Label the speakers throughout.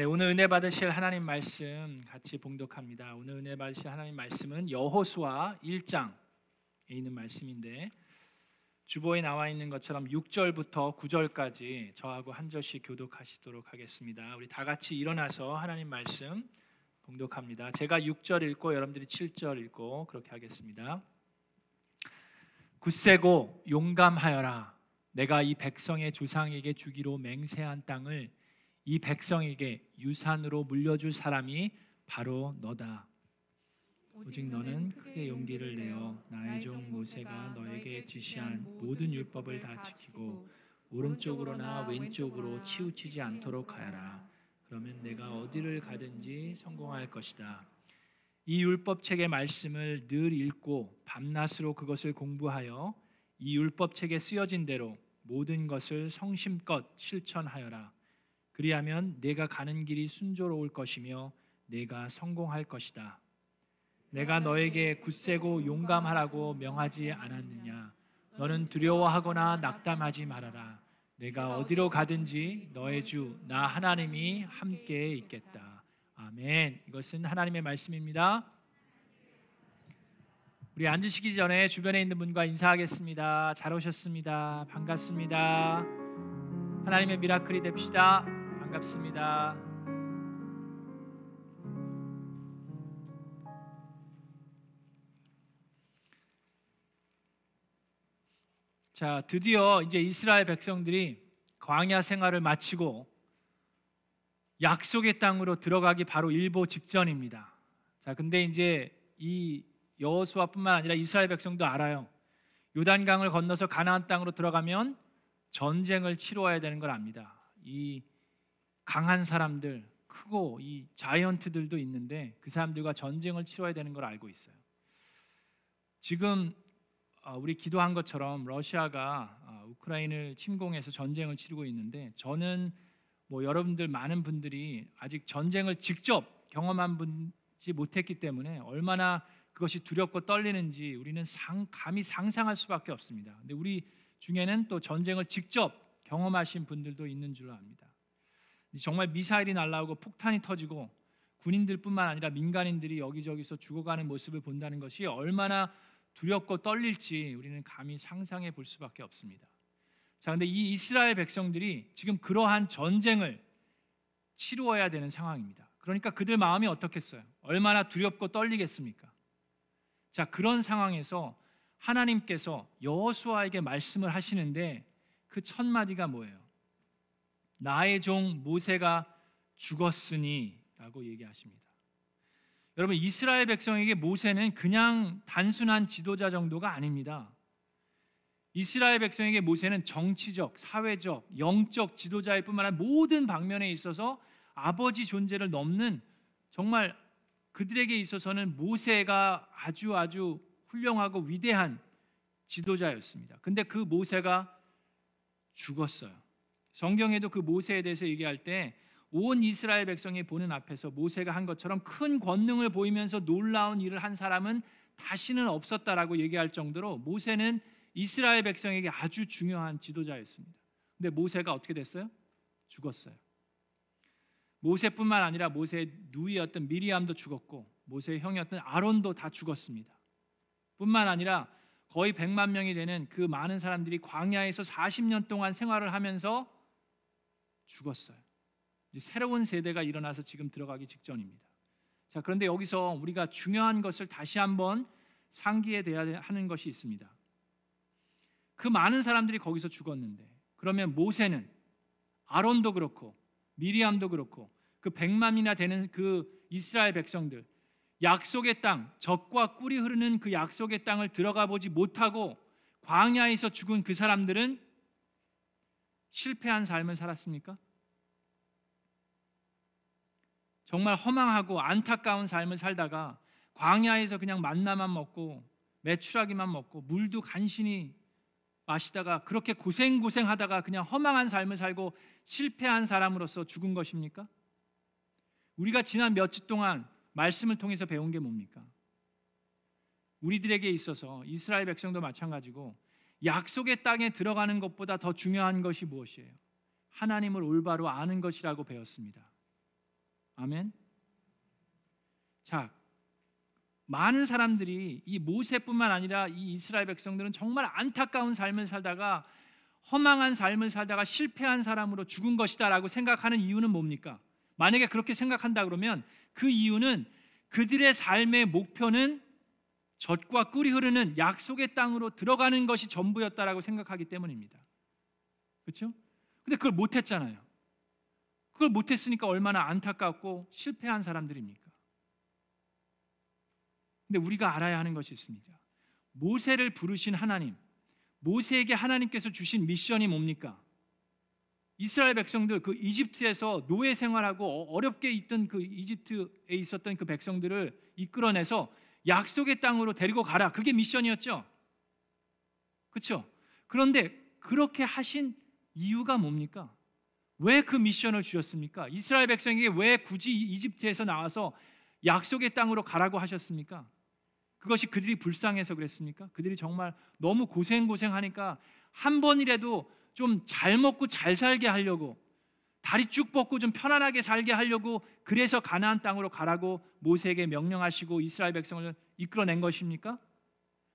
Speaker 1: 네, 오늘 은혜 받으실 하나님 말씀 같이 봉독합니다. 오늘 은혜 받으실 하나님 말씀은 여호수아 1장에 있는 말씀인데 주보에 나와 있는 것처럼 6절부터 9절까지 저하고 한 절씩 교독하시도록 하겠습니다. 우리 다 같이 일어나서 하나님 말씀 봉독합니다. 제가 6절 읽고 여러분들이 7절 읽고 그렇게 하겠습니다. 굳세고 용감하여라. 내가 이 백성의 조상에게 주기로 맹세한 땅을 이 백성에게 유산으로 물려줄 사람이 바로 너다. 오직 너는 크게 용기를 내어 나의 종 모세가 너에게 지시한 모든 율법을 다 지키고 오른쪽으로나 왼쪽으로 치우치지 않도록 하여라. 그러면 내가 어디를 가든지 성공할 것이다. 이 율법책의 말씀을 늘 읽고 밤낮으로 그것을 공부하여 이 율법책에 쓰여진 대로 모든 것을 성심껏 실천하여라. 그리하면 내가 가는 길이 순조로울 것이며 내가 성공할 것이다. 내가 너에게 굳세고 용감하라고 명하지 않았느냐? 너는 두려워하거나 낙담하지 말아라. 내가 어디로 가든지 너의 주 나 하나님이 함께 있겠다. 아멘. 이것은 하나님의 말씀입니다. 우리 앉으시기 전에 주변에 있는 분과 인사하겠습니다. 잘 오셨습니다. 반갑습니다. 하나님의 미라클이 됩시다. 반갑습니다. 자, 드디어 이제 이스라엘 백성들이 광야 생활을 마치고 약속의 땅으로 들어가기 바로 일보 직전입니다. 자, 근데 이제 이 여호수아뿐만 아니라 이스라엘 백성도 알아요. 요단강을 건너서 가나안 땅으로 들어가면 전쟁을 치러야 되는 걸 압니다. 이 강한 사람들, 크고 이 자이언트들도 있는데 그 사람들과 전쟁을 치러야 되는 걸 알고 있어요. 지금 어, 우리 기도한 것처럼 러시아가 어, 우크라이나를 침공해서 전쟁을 치르고 있는데 저는 뭐 여러분들 많은 분들이 아직 전쟁을 직접 경험한 분지 못했기 때문에 얼마나 그것이 두렵고 떨리는지 우리는 상, 감히 상상할 수밖에 없습니다. 근데 우리 중에는 또 전쟁을 직접 경험하신 분들도 있는 줄 압니다. 정말 미사일이 날라오고 폭탄이 터지고 군인들뿐만 아니라 민간인들이 여기저기서 죽어가는 모습을 본다는 것이 얼마나 두렵고 떨릴지 우리는 감히 상상해 볼 수밖에 없습니다. 자, 근데 이 이스라엘 백성들이 지금 그러한 전쟁을 치루어야 되는 상황입니다. 그러니까 그들 마음이 어떻겠어요? 얼마나 두렵고 떨리겠습니까? 자, 그런 상황에서 하나님께서 여호수아에게 말씀을 하시는데 그 첫 마디가 뭐예요? 나의 종 모세가 죽었으니라고 얘기하십니다. 여러분 이스라엘 백성에게 모세는 그냥 단순한 지도자 정도가 아닙니다. 이스라엘 백성에게 모세는 정치적, 사회적, 영적 지도자일 뿐만 아니라 모든 방면에 있어서 아버지 존재를 넘는 정말 그들에게 있어서는 모세가 아주 아주 훌륭하고 위대한 지도자였습니다. 근데 그 모세가 죽었어요. 성경에도 그 모세에 대해서 얘기할 때 온 이스라엘 백성이 보는 앞에서 모세가 한 것처럼 큰 권능을 보이면서 놀라운 일을 한 사람은 다시는 없었다라고 얘기할 정도로 모세는 이스라엘 백성에게 아주 중요한 지도자였습니다. 근데 모세가 어떻게 됐어요? 죽었어요. 모세뿐만 아니라 모세의 누이였던 미리암도 죽었고 모세의 형이었던 아론도 다 죽었습니다. 뿐만 아니라 거의 100만 명이 되는 그 많은 사람들이 광야에서 40년 동안 생활을 하면서 죽었어요. 새로운 세대가 일어나서 지금 들어가기 직전입니다. 자, 그런데 여기서 우리가 중요한 것을 다시 한번 상기해 돼야 하는 것이 있습니다. 그 많은 사람들이 거기서 죽었는데 그러면 모세는 아론도 그렇고 미리암도 그렇고 그 백만이나 되는 그 이스라엘 백성들 약속의 땅 적과 꿀이 흐르는 그 약속의 땅을 들어가 보지 못하고 광야에서 죽은 그 사람들은 실패한 삶을 살았습니까? 정말 허망하고 안타까운 삶을 살다가 광야에서 그냥 만나만 먹고 매출하기만 먹고 물도 간신히 마시다가 그렇게 고생고생 하다가 그냥 허망한 삶을 살고 실패한 사람으로서 죽은 것입니까? 우리가 지난 몇 주 동안 말씀을 통해서 배운 게 뭡니까? 우리들에게 있어서 이스라엘 백성도 마찬가지고 약속의 땅에 들어가는 것보다 더 중요한 것이 무엇이에요? 하나님을 올바로 아는 것이라고 배웠습니다. 아멘. 자, 많은 사람들이 이 모세뿐만 아니라 이 이스라엘 백성들은 정말 안타까운 삶을 살다가 허망한 삶을 살다가 실패한 사람으로 죽은 것이다라고 생각하는 이유는 뭡니까? 만약에 그렇게 생각한다 그러면 그 이유는 그들의 삶의 목표는 젖과 꿀이 흐르는 약속의 땅으로 들어가는 것이 전부였다라고 생각하기 때문입니다. 그렇죠? 근데 그걸 못 했잖아요. 그걸 못 했으니까 얼마나 안타깝고 실패한 사람들입니까? 근데 우리가 알아야 하는 것이 있습니다. 모세를 부르신 하나님, 모세에게 하나님께서 주신 미션이 뭡니까? 이스라엘 백성들 그 이집트에서 노예 생활하고 어렵게 있던 그 이집트에 있었던 그 백성들을 이끌어내서 약속의 땅으로 데리고 가라. 그게 미션이었죠. 그렇죠? 그런데 그렇게 하신 이유가 뭡니까? 왜 그 미션을 주셨습니까? 이스라엘 백성에게 왜 굳이 이집트에서 나와서 약속의 땅으로 가라고 하셨습니까? 그것이 그들이 불쌍해서 그랬습니까? 그들이 정말 너무 고생 고생하니까 한 번이라도 좀 잘 먹고 잘 살게 하려고 다리 쭉 뻗고 좀 편안하게 살게 하려고 그래서 가나안 땅으로 가라고 모세에게 명령하시고 이스라엘 백성을 이끌어낸 것입니까?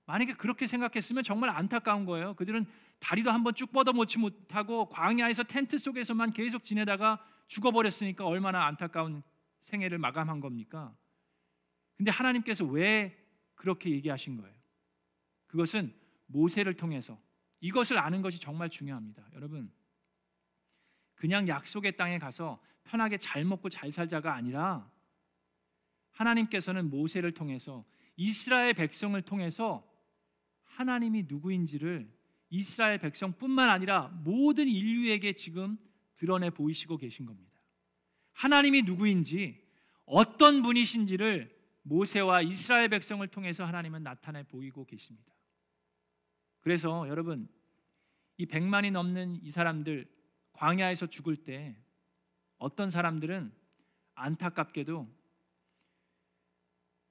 Speaker 1: 만약에 그렇게 생각했으면 정말 안타까운 거예요. 그들은 다리도 한번 쭉 뻗어 놓지 못하고 광야에서 텐트 속에서만 계속 지내다가 죽어버렸으니까 얼마나 안타까운 생애를 마감한 겁니까? 근데 하나님께서 왜 그렇게 얘기하신 거예요. 그것은 모세를 통해서 이것을 아는 것이 정말 중요합니다. 여러분, 그냥 약속의 땅에 가서 편하게 잘 먹고 잘 살자가 아니라 하나님께서는 모세를 통해서 이스라엘 백성을 통해서 하나님이 누구인지를 이스라엘 백성뿐만 아니라 모든 인류에게 지금 드러내 보이시고 계신 겁니다. 하나님이 누구인지 어떤 분이신지를 모세와 이스라엘 백성을 통해서 하나님은 나타내 보이고 계십니다. 그래서 여러분 이 백만이 넘는 이 사람들 광야에서 죽을 때 어떤 사람들은 안타깝게도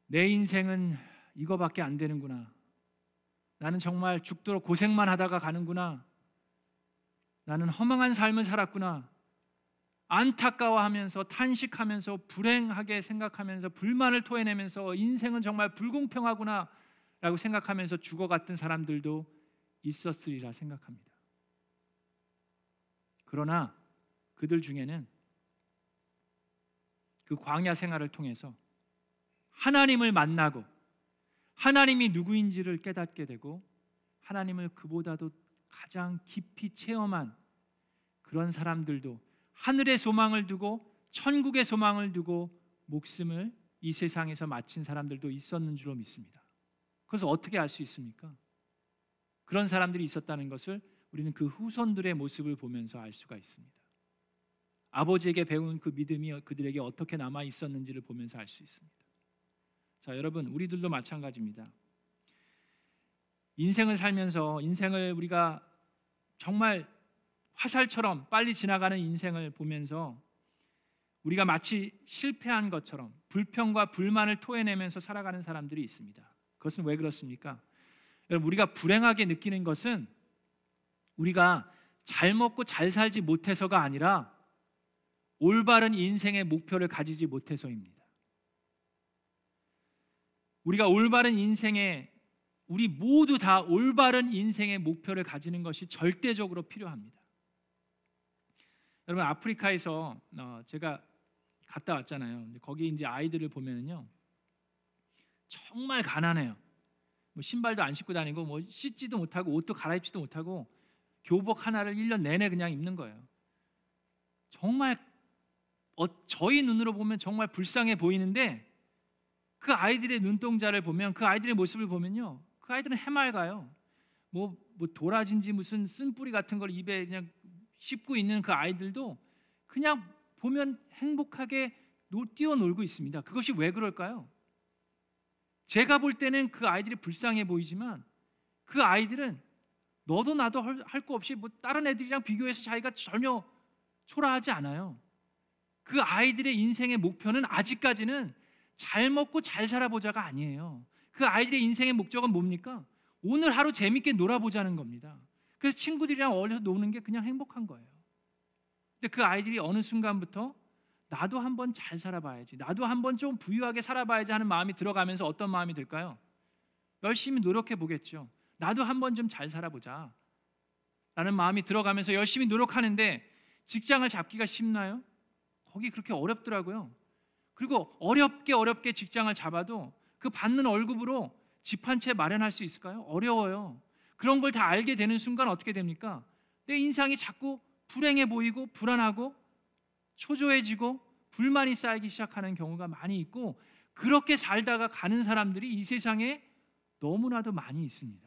Speaker 1: 내 인생은 이거밖에 안 되는구나. 나는 정말 죽도록 고생만 하다가 가는구나. 나는 허망한 삶을 살았구나. 안타까워하면서 탄식하면서 불행하게 생각하면서 불만을 토해내면서 인생은 정말 불공평하구나 라고 생각하면서 죽어갔던 사람들도 있었으리라 생각합니다. 그러나 그들 중에는 그 광야 생활을 통해서 하나님을 만나고 하나님이 누구인지를 깨닫게 되고 하나님을 그보다도 가장 깊이 체험한 그런 사람들도 하늘의 소망을 두고 천국의 소망을 두고 목숨을 이 세상에서 마친 사람들도 있었는 줄로 믿습니다. 그래서 어떻게 알 수 있습니까? 그런 사람들이 있었다는 것을 우리는 그 후손들의 모습을 보면서 알 수가 있습니다. 아버지에게 배운 그 믿음이 그들에게 어떻게 남아 있었는지를 보면서 알 수 있습니다. 자, 여러분, 우리들도 마찬가지입니다. 인생을 살면서 인생을 우리가 정말 화살처럼 빨리 지나가는 인생을 보면서 우리가 마치 실패한 것처럼 불평과 불만을 토해내면서 살아가는 사람들이 있습니다. 그것은 왜 그렇습니까? 여러분 우리가 불행하게 느끼는 것은 우리가 잘 먹고 잘 살지 못해서가 아니라 올바른 인생의 목표를 가지지 못해서입니다. 우리가 올바른 인생의 우리 모두 다 올바른 인생의 목표를 가지는 것이 절대적으로 필요합니다. 여러분 아프리카에서 어, 제가 갔다 왔잖아요. 거기 이제 아이들을 보면은요 정말 가난해요. 뭐 신발도 안 신고 다니고 뭐 씻지도 못하고 옷도 갈아입지도 못하고 교복 하나를 1년 내내 그냥 입는 거예요. 정말 어, 저희 눈으로 보면 정말 불쌍해 보이는데 그 아이들의 눈동자를 보면 그 아이들의 모습을 보면요 그 아이들은 해맑아요. 뭐, 뭐 도라진지 무슨 쓴뿌리 같은 걸 입에 그냥 씹고 있는 그 아이들도 그냥 보면 행복하게 뛰어놀고 있습니다. 그것이 왜 그럴까요? 제가 볼 때는 그 아이들이 불쌍해 보이지만 그 아이들은 너도 나도 할 거 없이 뭐 다른 애들이랑 비교해서 자기가 전혀 초라하지 않아요. 그 아이들의 인생의 목표는 아직까지는 잘 먹고 잘 살아보자가 아니에요. 그 아이들의 인생의 목적은 뭡니까? 오늘 하루 재밌게 놀아보자는 겁니다. 그래서 친구들이랑 어울려서 노는 게 그냥 행복한 거예요. 근데 그 아이들이 어느 순간부터 나도 한번 잘 살아봐야지. 나도 한번 좀 부유하게 살아봐야지 하는 마음이 들어가면서 어떤 마음이 들까요? 열심히 노력해 보겠죠. 나도 한번 좀 잘 살아보자. 라는 마음이 들어가면서 열심히 노력하는데 직장을 잡기가 쉽나요? 거기 그렇게 어렵더라고요. 그리고 어렵게 어렵게 직장을 잡아도 그 받는 월급으로 집 한 채 마련할 수 있을까요? 어려워요. 그런 걸 다 알게 되는 순간 어떻게 됩니까? 내 인상이 자꾸 불행해 보이고 불안하고 초조해지고 불만이 쌓이기 시작하는 경우가 많이 있고 그렇게 살다가 가는 사람들이 이 세상에 너무나도 많이 있습니다.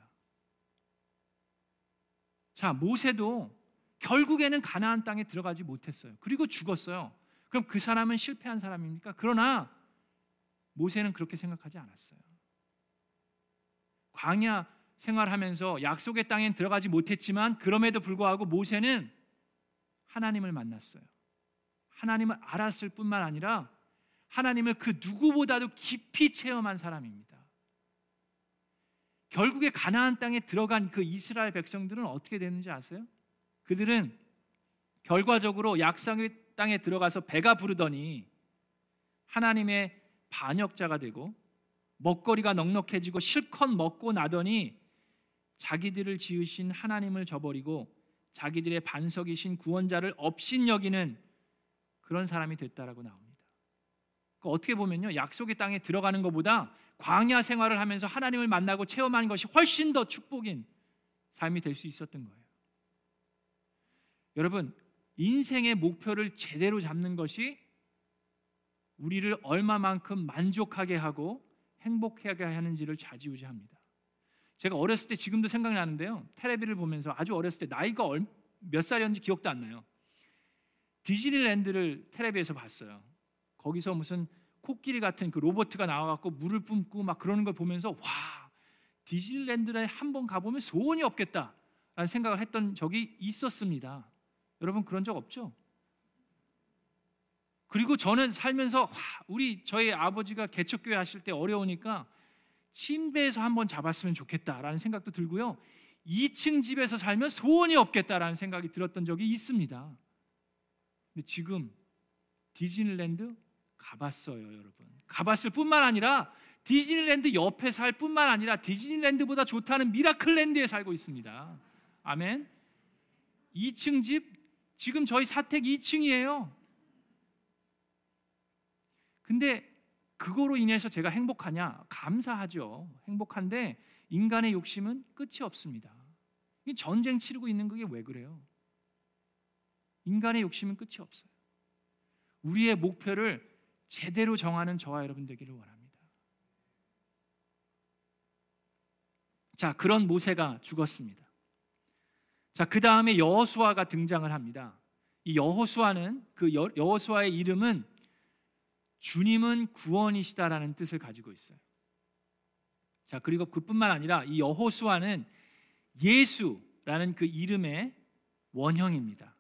Speaker 1: 자, 모세도 결국에는 가나안 땅에 들어가지 못했어요. 그리고 죽었어요. 그럼 그 사람은 실패한 사람입니까? 그러나 모세는 그렇게 생각하지 않았어요. 광야 생활하면서 약속의 땅엔 들어가지 못했지만 그럼에도 불구하고 모세는 하나님을 만났어요. 하나님을 알았을 뿐만 아니라 하나님을 그 누구보다도 깊이 체험한 사람입니다. 결국에 가나안 땅에 들어간 그 이스라엘 백성들은 어떻게 되는지 아세요? 그들은 결과적으로 약상의 땅에 들어가서 배가 부르더니 하나님의 반역자가 되고 먹거리가 넉넉해지고 실컷 먹고 나더니 자기들을 지으신 하나님을 저버리고 자기들의 반석이신 구원자를 업신여기는 그런 사람이 됐다라고 나옵니다. 어떻게 보면요, 약속의 땅에 들어가는 것보다 광야 생활을 하면서 하나님을 만나고 체험하는 것이 훨씬 더 축복인 삶이 될 수 있었던 거예요. 여러분, 인생의 목표를 제대로 잡는 것이 우리를 얼마만큼 만족하게 하고 행복하게 하는지를 좌지우지합니다. 제가 어렸을 때 지금도 생각나는데요. 테레비를 보면서 아주 어렸을 때 나이가 몇 살이었는지 기억도 안 나요. 디즈니랜드를 텔레비에서 봤어요. 거기서 무슨 코끼리 같은 그 로버트가 나와갖고 물을 뿜고 막 그러는 걸 보면서 와 디즈니랜드에 한 번 가보면 소원이 없겠다라는 생각을 했던 적이 있었습니다. 여러분 그런 적 없죠? 그리고 저는 살면서 와, 우리 저희 아버지가 개척교회 하실 때 어려우니까 침대에서 한번 자 봤으면 좋겠다라는 생각도 들고요. 2층 집에서 살면 소원이 없겠다라는 생각이 들었던 적이 있습니다. 근데 지금 디즈니랜드 가봤어요, 여러분. 가봤을 뿐만 아니라 디즈니랜드 옆에 살 뿐만 아니라 디즈니랜드보다 좋다는 미라클랜드에 살고 있습니다. 아멘. 2층 집 지금 저희 사택 2층이에요. 근데 그거로 인해서 제가 행복하냐? 감사하죠. 행복한데 인간의 욕심은 끝이 없습니다. 전쟁 치르고 있는 그게 왜 그래요? 인간의 욕심은 끝이 없어요. 우리의 목표를 제대로 정하는 저와 여러분 되기를 원합니다. 자, 그런 모세가 죽었습니다. 자, 그 다음에 여호수아가 등장을 합니다. 이 여호수아는 그 여호수아의 이름은 주님은 구원이시다라는 뜻을 가지고 있어요. 자, 그리고 그뿐만 아니라 이 여호수아는 예수라는 그 이름의 원형입니다.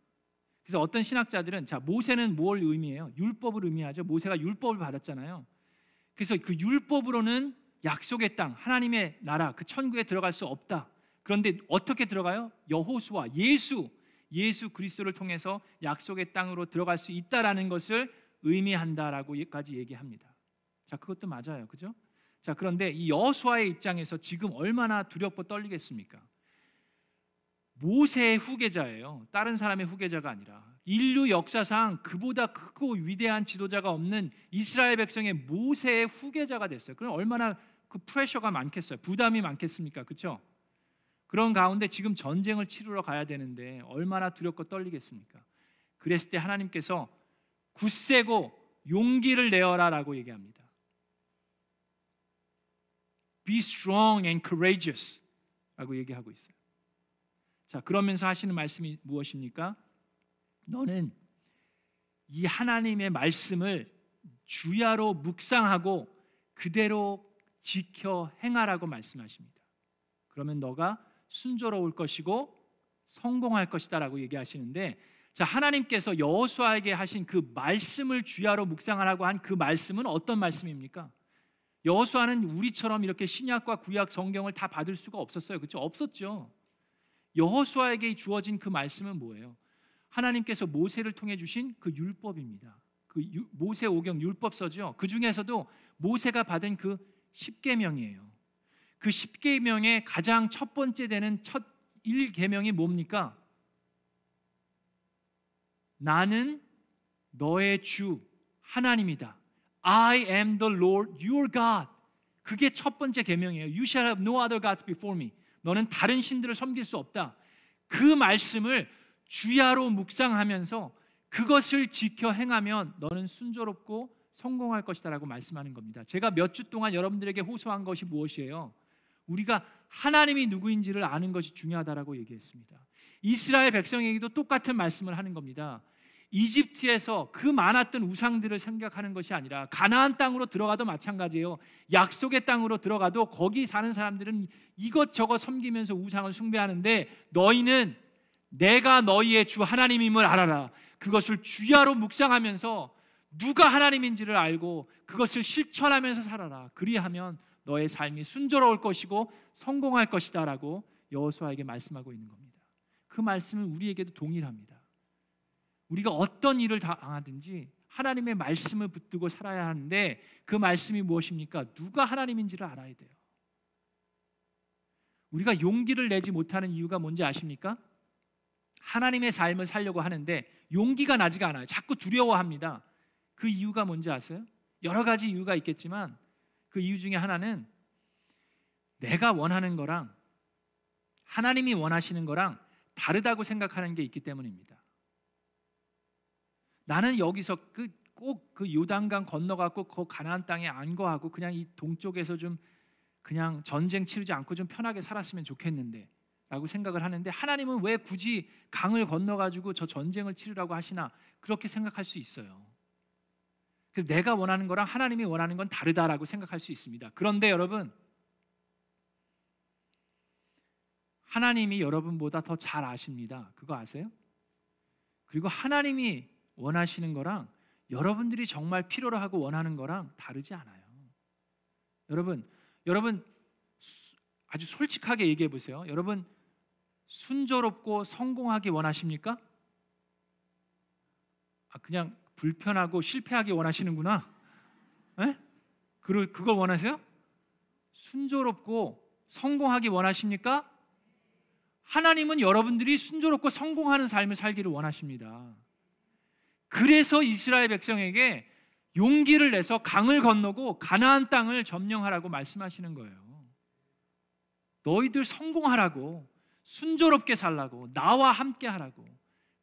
Speaker 1: 그래서 어떤 신학자들은 자 모세는 뭘 의미해요? 율법을 의미하죠. 모세가 율법을 받았잖아요. 그래서 그 율법으로는 약속의 땅, 하나님의 나라, 그 천국에 들어갈 수 없다. 그런데 어떻게 들어가요? 여호수아, 예수, 예수 그리스도를 통해서 약속의 땅으로 들어갈 수 있다라는 것을 의미한다라고까지 얘기합니다. 자, 그것도 맞아요. 그죠? 자, 그런데 이 여호수아의 입장에서 지금 얼마나 두렵고 떨리겠습니까? 모세의 후계자예요. 다른 사람의 후계자가 아니라 인류 역사상 그보다 크고 위대한 지도자가 없는 이스라엘 백성의 모세의 후계자가 됐어요. 그럼 얼마나 그 프레셔가 많겠어요. 부담이 많겠습니까? 그렇죠? 그런 가운데 지금 전쟁을 치르러 가야 되는데 얼마나 두렵고 떨리겠습니까? 그랬을 때 하나님께서 굳세고 용기를 내어라라고 얘기합니다. Be strong and courageous라고 얘기하고 있어요. 자, 그러면서 하시는 말씀이 무엇입니까? 너는 이 하나님의 말씀을 주야로 묵상하고 그대로 지켜 행하라고 말씀하십니다. 그러면 너가 순조로울 것이고 성공할 것이다라고 얘기하시는데 자 하나님께서 여호수아에게 하신 그 말씀을 주야로 묵상하라고 한 그 말씀은 어떤 말씀입니까? 여호수아는 우리처럼 이렇게 신약과 구약 성경을 다 받을 수가 없었어요. 그렇죠? 없었죠. 여호수아에게 주어진 그 말씀은 뭐예요? 하나님께서 모세를 통해 주신 그 율법입니다. 그그 모세 오경 율법서죠. 그 중에서도 모세가 받은 그 10계명이에요. 그 10계명의 가장 첫 번째 되는 첫 1계명이 뭡니까? 나는 너의 주 하나님이다. I am the Lord your God. 그게 첫 번째 계명이에요. You shall have no other gods before me. 너는 다른 신들을 섬길 수 없다. 그 말씀을 주야로 묵상하면서 그것을 지켜 행하면 너는 순조롭고 성공할 것이다라고 말씀하는 겁니다. 제가 몇 주 동안 여러분들에게 호소한 것이 무엇이에요? 우리가 하나님이 누구인지를 아는 것이 중요하다라고 얘기했습니다. 이스라엘 백성에게도 똑같은 말씀을 하는 겁니다. 이집트에서 그 많았던 우상들을 생각하는 것이 아니라 가나안 땅으로 들어가도 마찬가지예요. 약속의 땅으로 들어가도 거기 사는 사람들은 이것저것 섬기면서 우상을 숭배하는데 너희는 내가 너희의 주 하나님임을 알아라. 그것을 주야로 묵상하면서 누가 하나님인지를 알고 그것을 실천하면서 살아라. 그리하면 너의 삶이 순조로울 것이고 성공할 것이다라고 여호수아에게 말씀하고 있는 겁니다. 그 말씀은 우리에게도 동일합니다. 우리가 어떤 일을 당하든지 하나님의 말씀을 붙들고 살아야 하는데 그 말씀이 무엇입니까? 누가 하나님인지를 알아야 돼요. 우리가 용기를 내지 못하는 이유가 뭔지 아십니까? 하나님의 삶을 살려고 하는데 용기가 나지가 않아요. 자꾸 두려워합니다. 그 이유가 뭔지 아세요? 여러 가지 이유가 있겠지만 그 이유 중에 하나는 내가 원하는 거랑 하나님이 원하시는 거랑 다르다고 생각하는 게 있기 때문입니다. 나는 여기서 그 꼭 그 요단강 건너갖고 그 가나안 땅에 안거하고 그냥 이 동쪽에서 좀 그냥 전쟁 치르지 않고 좀 편하게 살았으면 좋겠는데 라고 생각을 하는데 하나님은 왜 굳이 강을 건너가지고 저 전쟁을 치르라고 하시나 그렇게 생각할 수 있어요. 그래서 내가 원하는 거랑 하나님이 원하는 건 다르다라고 생각할 수 있습니다. 그런데 여러분 하나님이 여러분보다 더 잘 아십니다. 그거 아세요? 그리고 하나님이 원하시는 거랑 여러분들이 정말 필요로 하고 원하는 거랑 다르지 않아요. 여러분, 여러분 아주 솔직하게 얘기해 보세요. 여러분 순조롭고 성공하기 원하십니까? 아, 그냥 불편하고 실패하기 원하시는구나. 에? 그걸 그걸 원하세요? 순조롭고 성공하기 원하십니까? 하나님은 여러분들이 순조롭고 성공하는 삶을 살기를 원하십니다. 그래서 이스라엘 백성에게 용기를 내서 강을 건너고 가나안 땅을 점령하라고 말씀하시는 거예요. 너희들 성공하라고 순조롭게 살라고 나와 함께 하라고.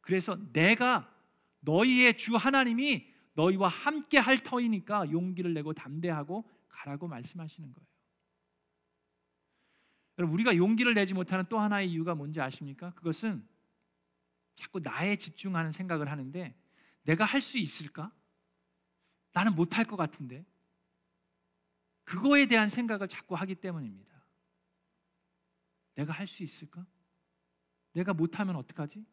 Speaker 1: 그래서 내가 너희의 주 하나님이 너희와 함께 할 터이니까 용기를 내고 담대하고 가라고 말씀하시는 거예요. 여러분 우리가 용기를 내지 못하는 또 하나의 이유가 뭔지 아십니까? 그것은 자꾸 나에 집중하는 생각을 하는데 내가 할 수 있을까? 나는 못할 것 같은데. 그거에 대한 생각을 자꾸 하기 때문입니다. 내가 할 수 있을까? 내가 못하면 어떡하지?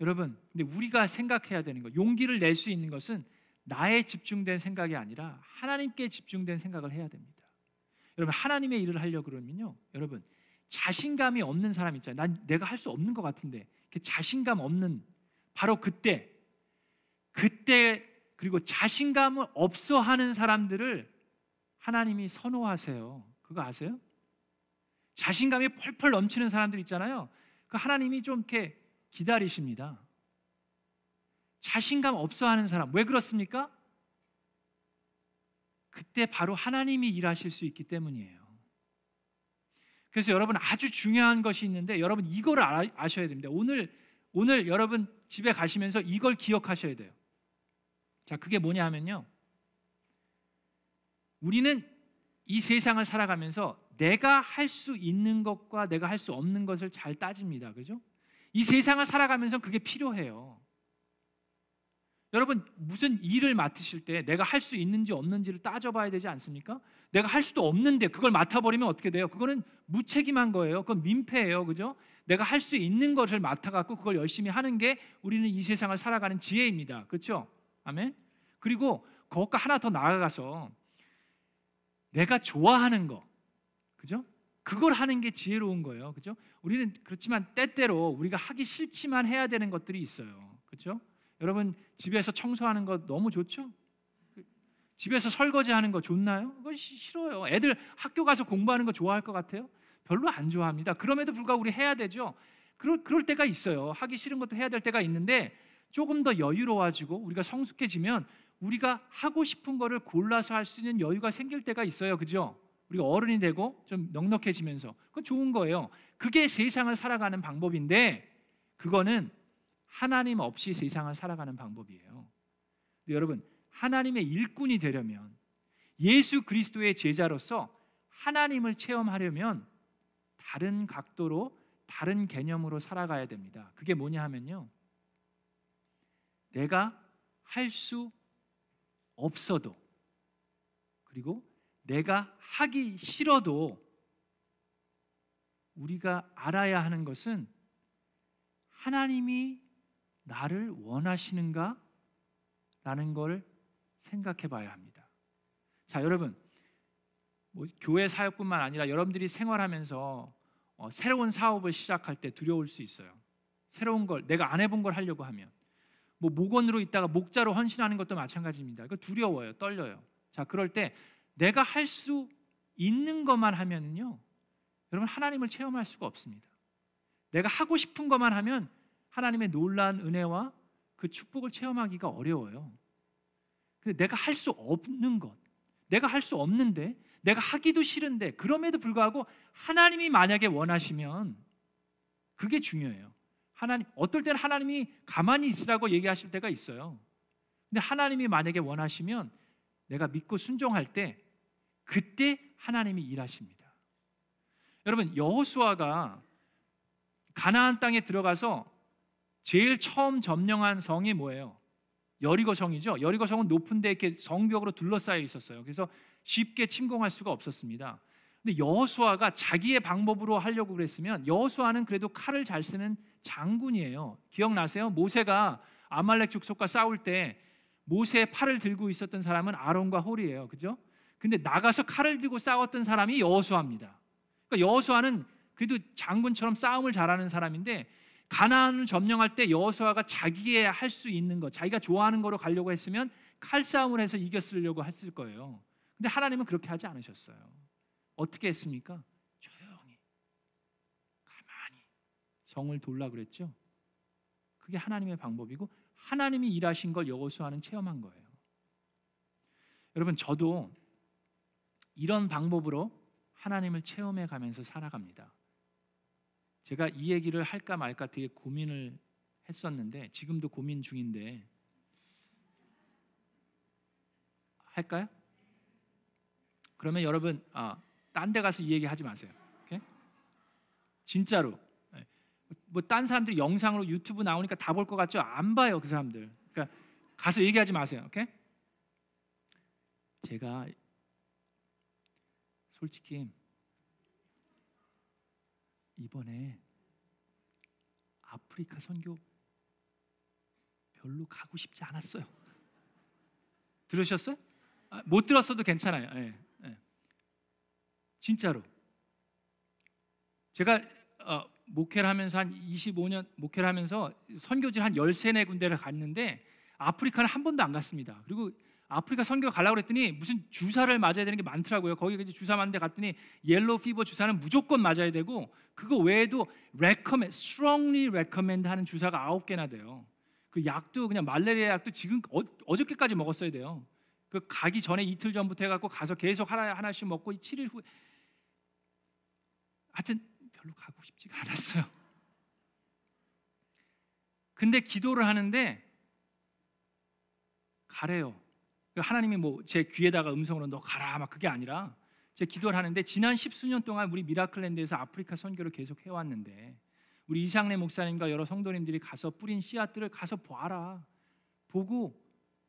Speaker 1: 여러분, 근데 우리가 생각해야 되는 거, 용기를 낼 수 있는 것은 나에 집중된 생각이 아니라 하나님께 집중된 생각을 해야 됩니다. 여러분, 하나님의 일을 하려 그러면요, 여러분 자신감이 없는 사람 있잖아요. 난 내가 할 수 없는 것 같은데, 그 자신감 없는 바로 그때 그때 그리고 자신감을 없어 하는 사람들을 하나님이 선호하세요. 그거 아세요? 자신감이 펄펄 넘치는 사람들 있잖아요. 그 하나님이 좀 이렇게 기다리십니다. 자신감 없어 하는 사람 왜 그렇습니까? 그때 바로 하나님이 일하실 수 있기 때문이에요. 그래서 여러분 아주 중요한 것이 있는데 여러분 이거를 아셔야 됩니다. 오늘 오늘 여러분 집에 가시면서 이걸 기억하셔야 돼요. 자, 그게 뭐냐 하면요. 우리는 이 세상을 살아가면서 내가 할 수 있는 것과 내가 할 수 없는 것을 잘 따집니다. 그죠? 이 세상을 살아가면서 그게 필요해요. 여러분 무슨 일을 맡으실 때 내가 할 수 있는지 없는지를 따져봐야 되지 않습니까? 내가 할 수도 없는데 그걸 맡아버리면 어떻게 돼요? 그거는 무책임한 거예요. 그건 민폐예요, 그죠? 내가 할 수 있는 것을 맡아갖고 그걸 열심히 하는 게 우리는 이 세상을 살아가는 지혜입니다. 그렇죠? 아멘. 그리고 그것과 하나 더 나아가서 내가 좋아하는 거, 그죠? 그걸 하는 게 지혜로운 거예요, 그죠? 우리는 그렇지만 때때로 우리가 하기 싫지만 해야 되는 것들이 있어요, 그죠? 여러분 집에서 청소하는 거 너무 좋죠? 집에서 설거지 하는 거 좋나요? 그거 싫어요. 애들 학교 가서 공부하는 거 좋아할 것 같아요? 별로 안 좋아합니다. 그럼에도 불구하고 우리 해야 되죠. 그럴, 그럴 때가 있어요. 하기 싫은 것도 해야 될 때가 있는데 조금 더 여유로워지고 우리가 성숙해지면 우리가 하고 싶은 거를 골라서 할 수 있는 여유가 생길 때가 있어요. 그죠? 우리가 어른이 되고 좀 넉넉해지면서 그건 좋은 거예요. 그게 세상을 살아가는 방법인데 그거는 하나님 없이 세상을 살아가는 방법이에요. 여러분 하나님의 일꾼이 되려면 예수 그리스도의 제자로서 하나님을 체험하려면 다른 각도로 다른 개념으로 살아가야 됩니다. 그게 뭐냐 하면요. 내가 할 수 없어도 그리고 내가 하기 싫어도 우리가 알아야 하는 것은 하나님이 나를 원하시는가? 라는 걸 생각해 봐야 합니다. 자, 여러분. 뭐 교회 사역뿐만 아니라 여러분들이 생활하면서 어, 새로운 사업을 시작할 때 두려울 수 있어요. 새로운 걸 내가 안 해본 걸 하려고 하면 뭐 목원으로 있다가 목자로 헌신하는 것도 마찬가지입니다. 그 두려워요, 떨려요. 자, 그럴 때 내가 할 수 있는 것만 하면은요, 여러분 하나님을 체험할 수가 없습니다. 내가 하고 싶은 것만 하면 하나님의 놀라운 은혜와 그 축복을 체험하기가 어려워요. 근데 내가 할 수 없는 것, 내가 할 수 없는데, 내가 하기도 싫은데, 그럼에도 불구하고 하나님이 만약에 원하시면 그게 중요해요. 하나님 어떨 때는 하나님이 가만히 있으라고 얘기하실 때가 있어요. 근데 하나님이 만약에 원하시면 내가 믿고 순종할 때 그때 하나님이 일하십니다. 여러분 여호수아가 가나안 땅에 들어가서 제일 처음 점령한 성이 뭐예요? 여리고 성이죠. 여리고 성은 높은데 이렇게 성벽으로 둘러싸여 있었어요. 그래서 쉽게 침공할 수가 없었습니다. 근데 여호수아가 자기의 방법으로 하려고 그랬으면 여호수아는 그래도 칼을 잘 쓰는 장군이에요. 기억나세요? 모세가 아말렉 족속과 싸울 때 모세의 팔을 들고 있었던 사람은 아론과 홀이에요. 그죠? 근데 나가서 칼을 들고 싸웠던 사람이 여호수아입니다. 그러니까 여호수아는 그래도 장군처럼 싸움을 잘하는 사람인데 가나안을 점령할 때 여호수아가 자기의 할 수 있는 것, 자기가 좋아하는 거로 가려고 했으면 칼싸움을 해서 이겼으려고 했을 거예요. 근데 하나님은 그렇게 하지 않으셨어요. 어떻게 했습니까? 조용히 가만히 성을 돌라 그랬죠. 그게 하나님의 방법이고 하나님이 일하신 걸 여호수아는 체험한 거예요. 여러분 저도 이런 방법으로 하나님을 체험해 가면서 살아갑니다. 제가 이 얘기를 할까 말까 되게 고민을 했었는데 지금도 고민 중인데 할까요? 그러면 여러분 아, 딴 데 가서 이 얘기 하지 마세요. 진짜로 예. 뭐딴 사람들이 영상으로 유튜브 나오니까 다 볼 것 같죠? 안 봐요 그 사람들. 그러니까 가서 얘기하지 마세요. 오케이? 제가 솔직히 이번에 아프리카 선교 별로 가고 싶지 않았어요. 들으셨어요? 아, 못 들었어도 괜찮아요. 예, 예. 진짜로. 제가 어, 목회를 하면서 한 25년 목회를 하면서 선교지 한 13네 군데를 갔는데 아프리카는 한 번도 안 갔습니다. 그리고 아프리카 선교 가려고 그랬더니 무슨 주사를 맞아야 되는 게 많더라고요. 거기 이제 주사 맞는 데 갔더니 yellow fever 주사는 무조건 맞아야 되고 그거 외에도 recommend, strongly recommend 하는 주사가 아홉 개나 돼요. 그 약도 그냥 말레리아 약도 지금 어, 어저께까지 먹었어야 돼요. 그 가기 전에 이틀 전부터 해 갖고 가서 계속 하나 하나씩 먹고 7일 후에 하여튼 별로 가고 싶지가 않았어요. 근데 기도를 하는데 가래요. 하나님이 뭐 제 귀에다가 음성으로 너 가라 막 그게 아니라 제 기도를 하는데 지난 십수년 동안 우리 미라클랜드에서 아프리카 선교를 계속 해왔는데 우리 이상래 목사님과 여러 성도님들이 가서 뿌린 씨앗들을 가서 봐라 보고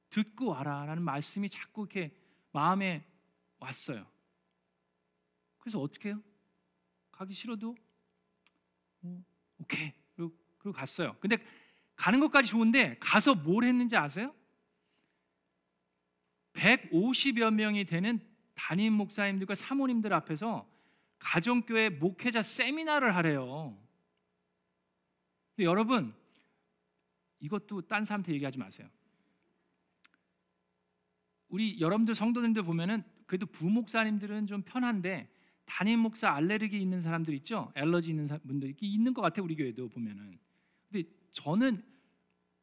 Speaker 1: 듣고 와라라는 말씀이 자꾸 이렇게 마음에 왔어요. 그래서 어떻게 해요? 가기 싫어도 어, 오케이 그리고, 그리고 갔어요. 근데 가는 것까지 좋은데 가서 뭘 했는지 아세요? 150여 명이 되는 담임 목사님들과 사모님들 앞에서 가정교회 목회자 세미나를 하래요. 여러분 이것도 딴 사람한테 얘기하지 마세요. 우리 여러분들 성도님들 보면은 그래도 부목사님들은 좀 편한데 담임 목사 알레르기 있는 사람들 있죠? 알러지 있는 분들 있는 것 같아 우리 교회도 보면은. 근데 저는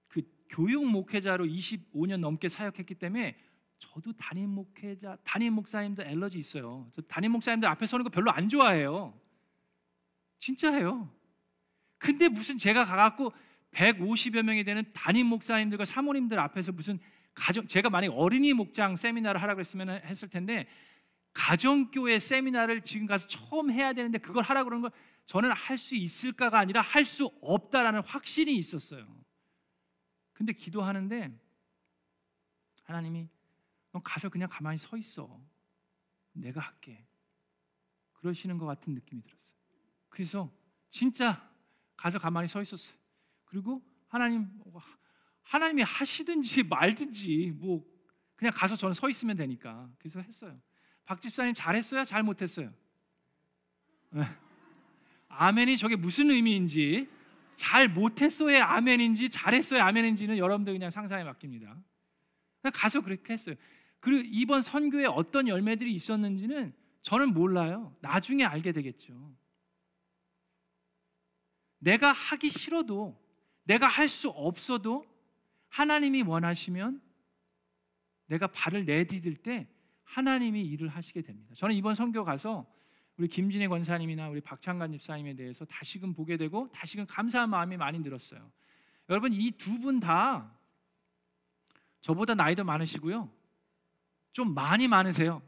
Speaker 1: 그 교육 목회자로 25년 넘게 사역했기 때문에 저도 담임 목회자, 담임 목사님들 알러지 있어요. 저 담임 목사님들 앞에 서는 거 별로 안 좋아해요. 진짜예요. 근데 무슨 제가 가갖고 150여 명이 되는 담임 목사님들과 사모님들 앞에서 무슨 가정 제가 만약 어린이 목장 세미나를 하라고 했으면 했을 텐데 가정교회 세미나를 지금 가서 처음 해야 되는데 그걸 하라고 그러는 걸 저는 할 수 있을까가 아니라 할 수 없다라는 확신이 있었어요. 근데 기도하는데 하나님이 너 가서 그냥 가만히 서 있어. 내가 할게. 그러시는 것 같은 느낌이 들었어요. 그래서 진짜 가서 가만히 서 있었어요. 그리고 하나님 하나님이 하시든지 말든지 뭐 그냥 가서 저는 서 있으면 되니까 그래서 했어요. 박 집사님 잘했어요? 잘 못했어요? 네. 아멘이 저게 무슨 의미인지 잘 못했어의 아멘인지 잘했어의 아멘인지는 여러분들 그냥 상상에 맡깁니다. 가서 그렇게 했어요. 그리고 이번 선교에 어떤 열매들이 있었는지는 저는 몰라요. 나중에 알게 되겠죠. 내가 하기 싫어도 내가 할 수 없어도 하나님이 원하시면 내가 발을 내디딜 때 하나님이 일을 하시게 됩니다. 저는 이번 선교 가서 우리 김진애 권사님이나 우리 박창관 집사님에 대해서 다시금 보게 되고 다시금 감사한 마음이 많이 들었어요. 여러분 이 두 분 다 저보다 나이도 많으시고요. 좀 많이 많으세요.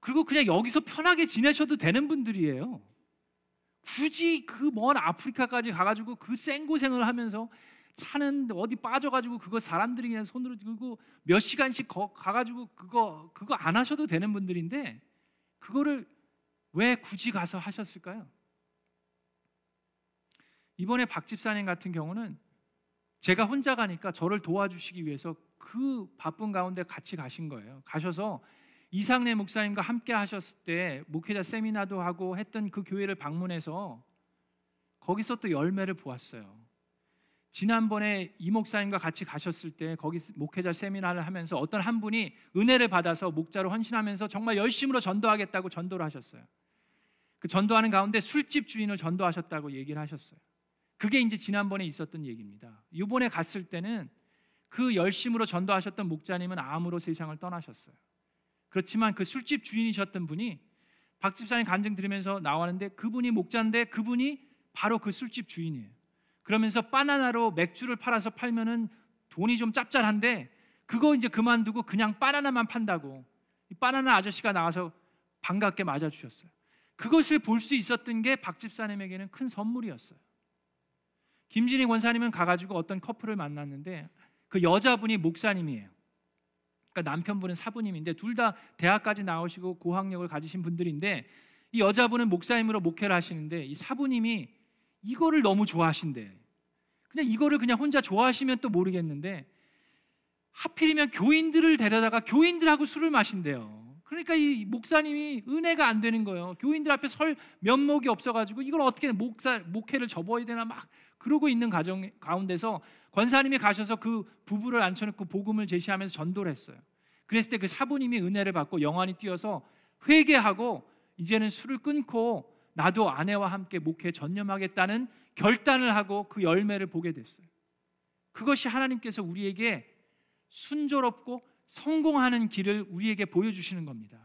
Speaker 1: 그리고 그냥 여기서 편하게 지내셔도 되는 분들이에요. 굳이 그 먼 아프리카까지 가가지고 그 생고생을 하면서 차는 어디 빠져가지고 그거 사람들이 그냥 손으로 들고 몇 시간씩 거, 가가지고 그거 그거 안 하셔도 되는 분들인데 그거를 왜 굳이 가서 하셨을까요? 이번에 박 집사님 같은 경우는 제가 혼자 가니까 저를 도와주시기 위해서 그 바쁜 가운데 같이 가신 거예요. 가셔서 이상래 목사님과 함께 하셨을 때 목회자 세미나도 하고 했던 그 교회를 방문해서 거기서 또 열매를 보았어요. 지난번에 이 목사님과 같이 가셨을 때 거기 목회자 세미나를 하면서 어떤 한 분이 은혜를 받아서 목자로 헌신하면서 정말 열심으로 전도하겠다고 전도를 하셨어요. 그 전도하는 가운데 술집 주인을 전도하셨다고 얘기를 하셨어요. 그게 이제 지난번에 있었던 얘기입니다. 이번에 갔을 때는 그 열심으로 전도하셨던 목자님은 암으로 세상을 떠나셨어요. 그렇지만 그 술집 주인이셨던 분이 박 집사님 간증 들으면서 나왔는데 그분이 목자인데 그분이 바로 그 술집 주인이에요. 그러면서 바나나로 맥주를 팔아서 팔면은 돈이 좀 짭짤한데 그거 이제 그만두고 그냥 바나나만 판다고 바나나 아저씨가 나와서 반갑게 맞아 주셨어요. 그것을 볼 수 있었던 게 박 집사님에게는 큰 선물이었어요. 김진희 권사님은 가가지고 어떤 커플을 만났는데 그 여자분이 목사님이에요. 그러니까 남편분은 사부님인데 둘 다 대학까지 나오시고 고학력을 가지신 분들인데 이 여자분은 목사님으로 목회를 하시는데 이 사부님이 이거를 너무 좋아하신대. 그냥 이거를 그냥 혼자 좋아하시면 또 모르겠는데 하필이면 교인들을 데려다가 교인들하고 술을 마신대요. 그러니까 이 목사님이 은혜가 안 되는 거예요. 교인들 앞에 설 면목이 없어가지고 이걸 어떻게 목사 목회를 접어야 되나 막 그러고 있는 가정 가운데서 권사님이 가셔서 그 부부를 앉혀놓고 복음을 제시하면서 전도를 했어요. 그랬을 때 그 사부님이 은혜를 받고 영안이 뛰어서 회개하고 이제는 술을 끊고 나도 아내와 함께 목회 전념하겠다는 결단을 하고 그 열매를 보게 됐어요. 그것이 하나님께서 우리에게 순조롭고 성공하는 길을 우리에게 보여주시는 겁니다.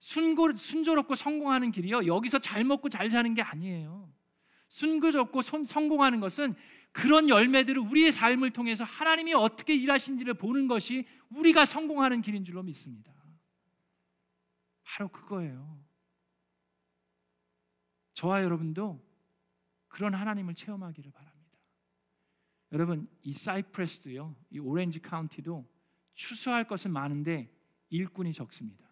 Speaker 1: 순고, 순조롭고 성공하는 길이요. 여기서 잘 먹고 잘 사는 게 아니에요. 순조롭고 성공하는 것은 그런 열매들을 우리의 삶을 통해서 하나님이 어떻게 일하신지를 보는 것이 우리가 성공하는 길인 줄로 믿습니다. 바로 그거예요. 저와 여러분도 그런 하나님을 체험하기를 바랍니다. 여러분 이 사이프레스도요, 이 오렌지 카운티도 추수할 것은 많은데 일꾼이 적습니다.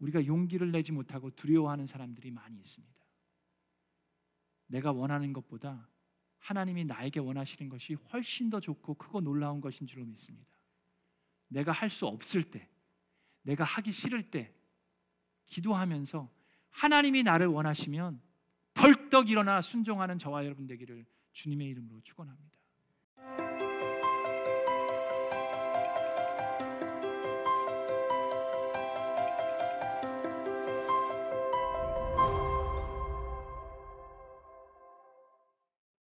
Speaker 1: 우리가 용기를 내지 못하고 두려워하는 사람들이 많이 있습니다. 내가 원하는 것보다 하나님이 나에게 원하시는 것이 훨씬 더 좋고 크고 놀라운 것인 줄로 믿습니다. 내가 할 수 없을 때, 내가 하기 싫을 때 기도하면서 하나님이 나를 원하시면 벌떡 일어나 순종하는 저와 여러분 되기를 주님의 이름으로 축원합니다.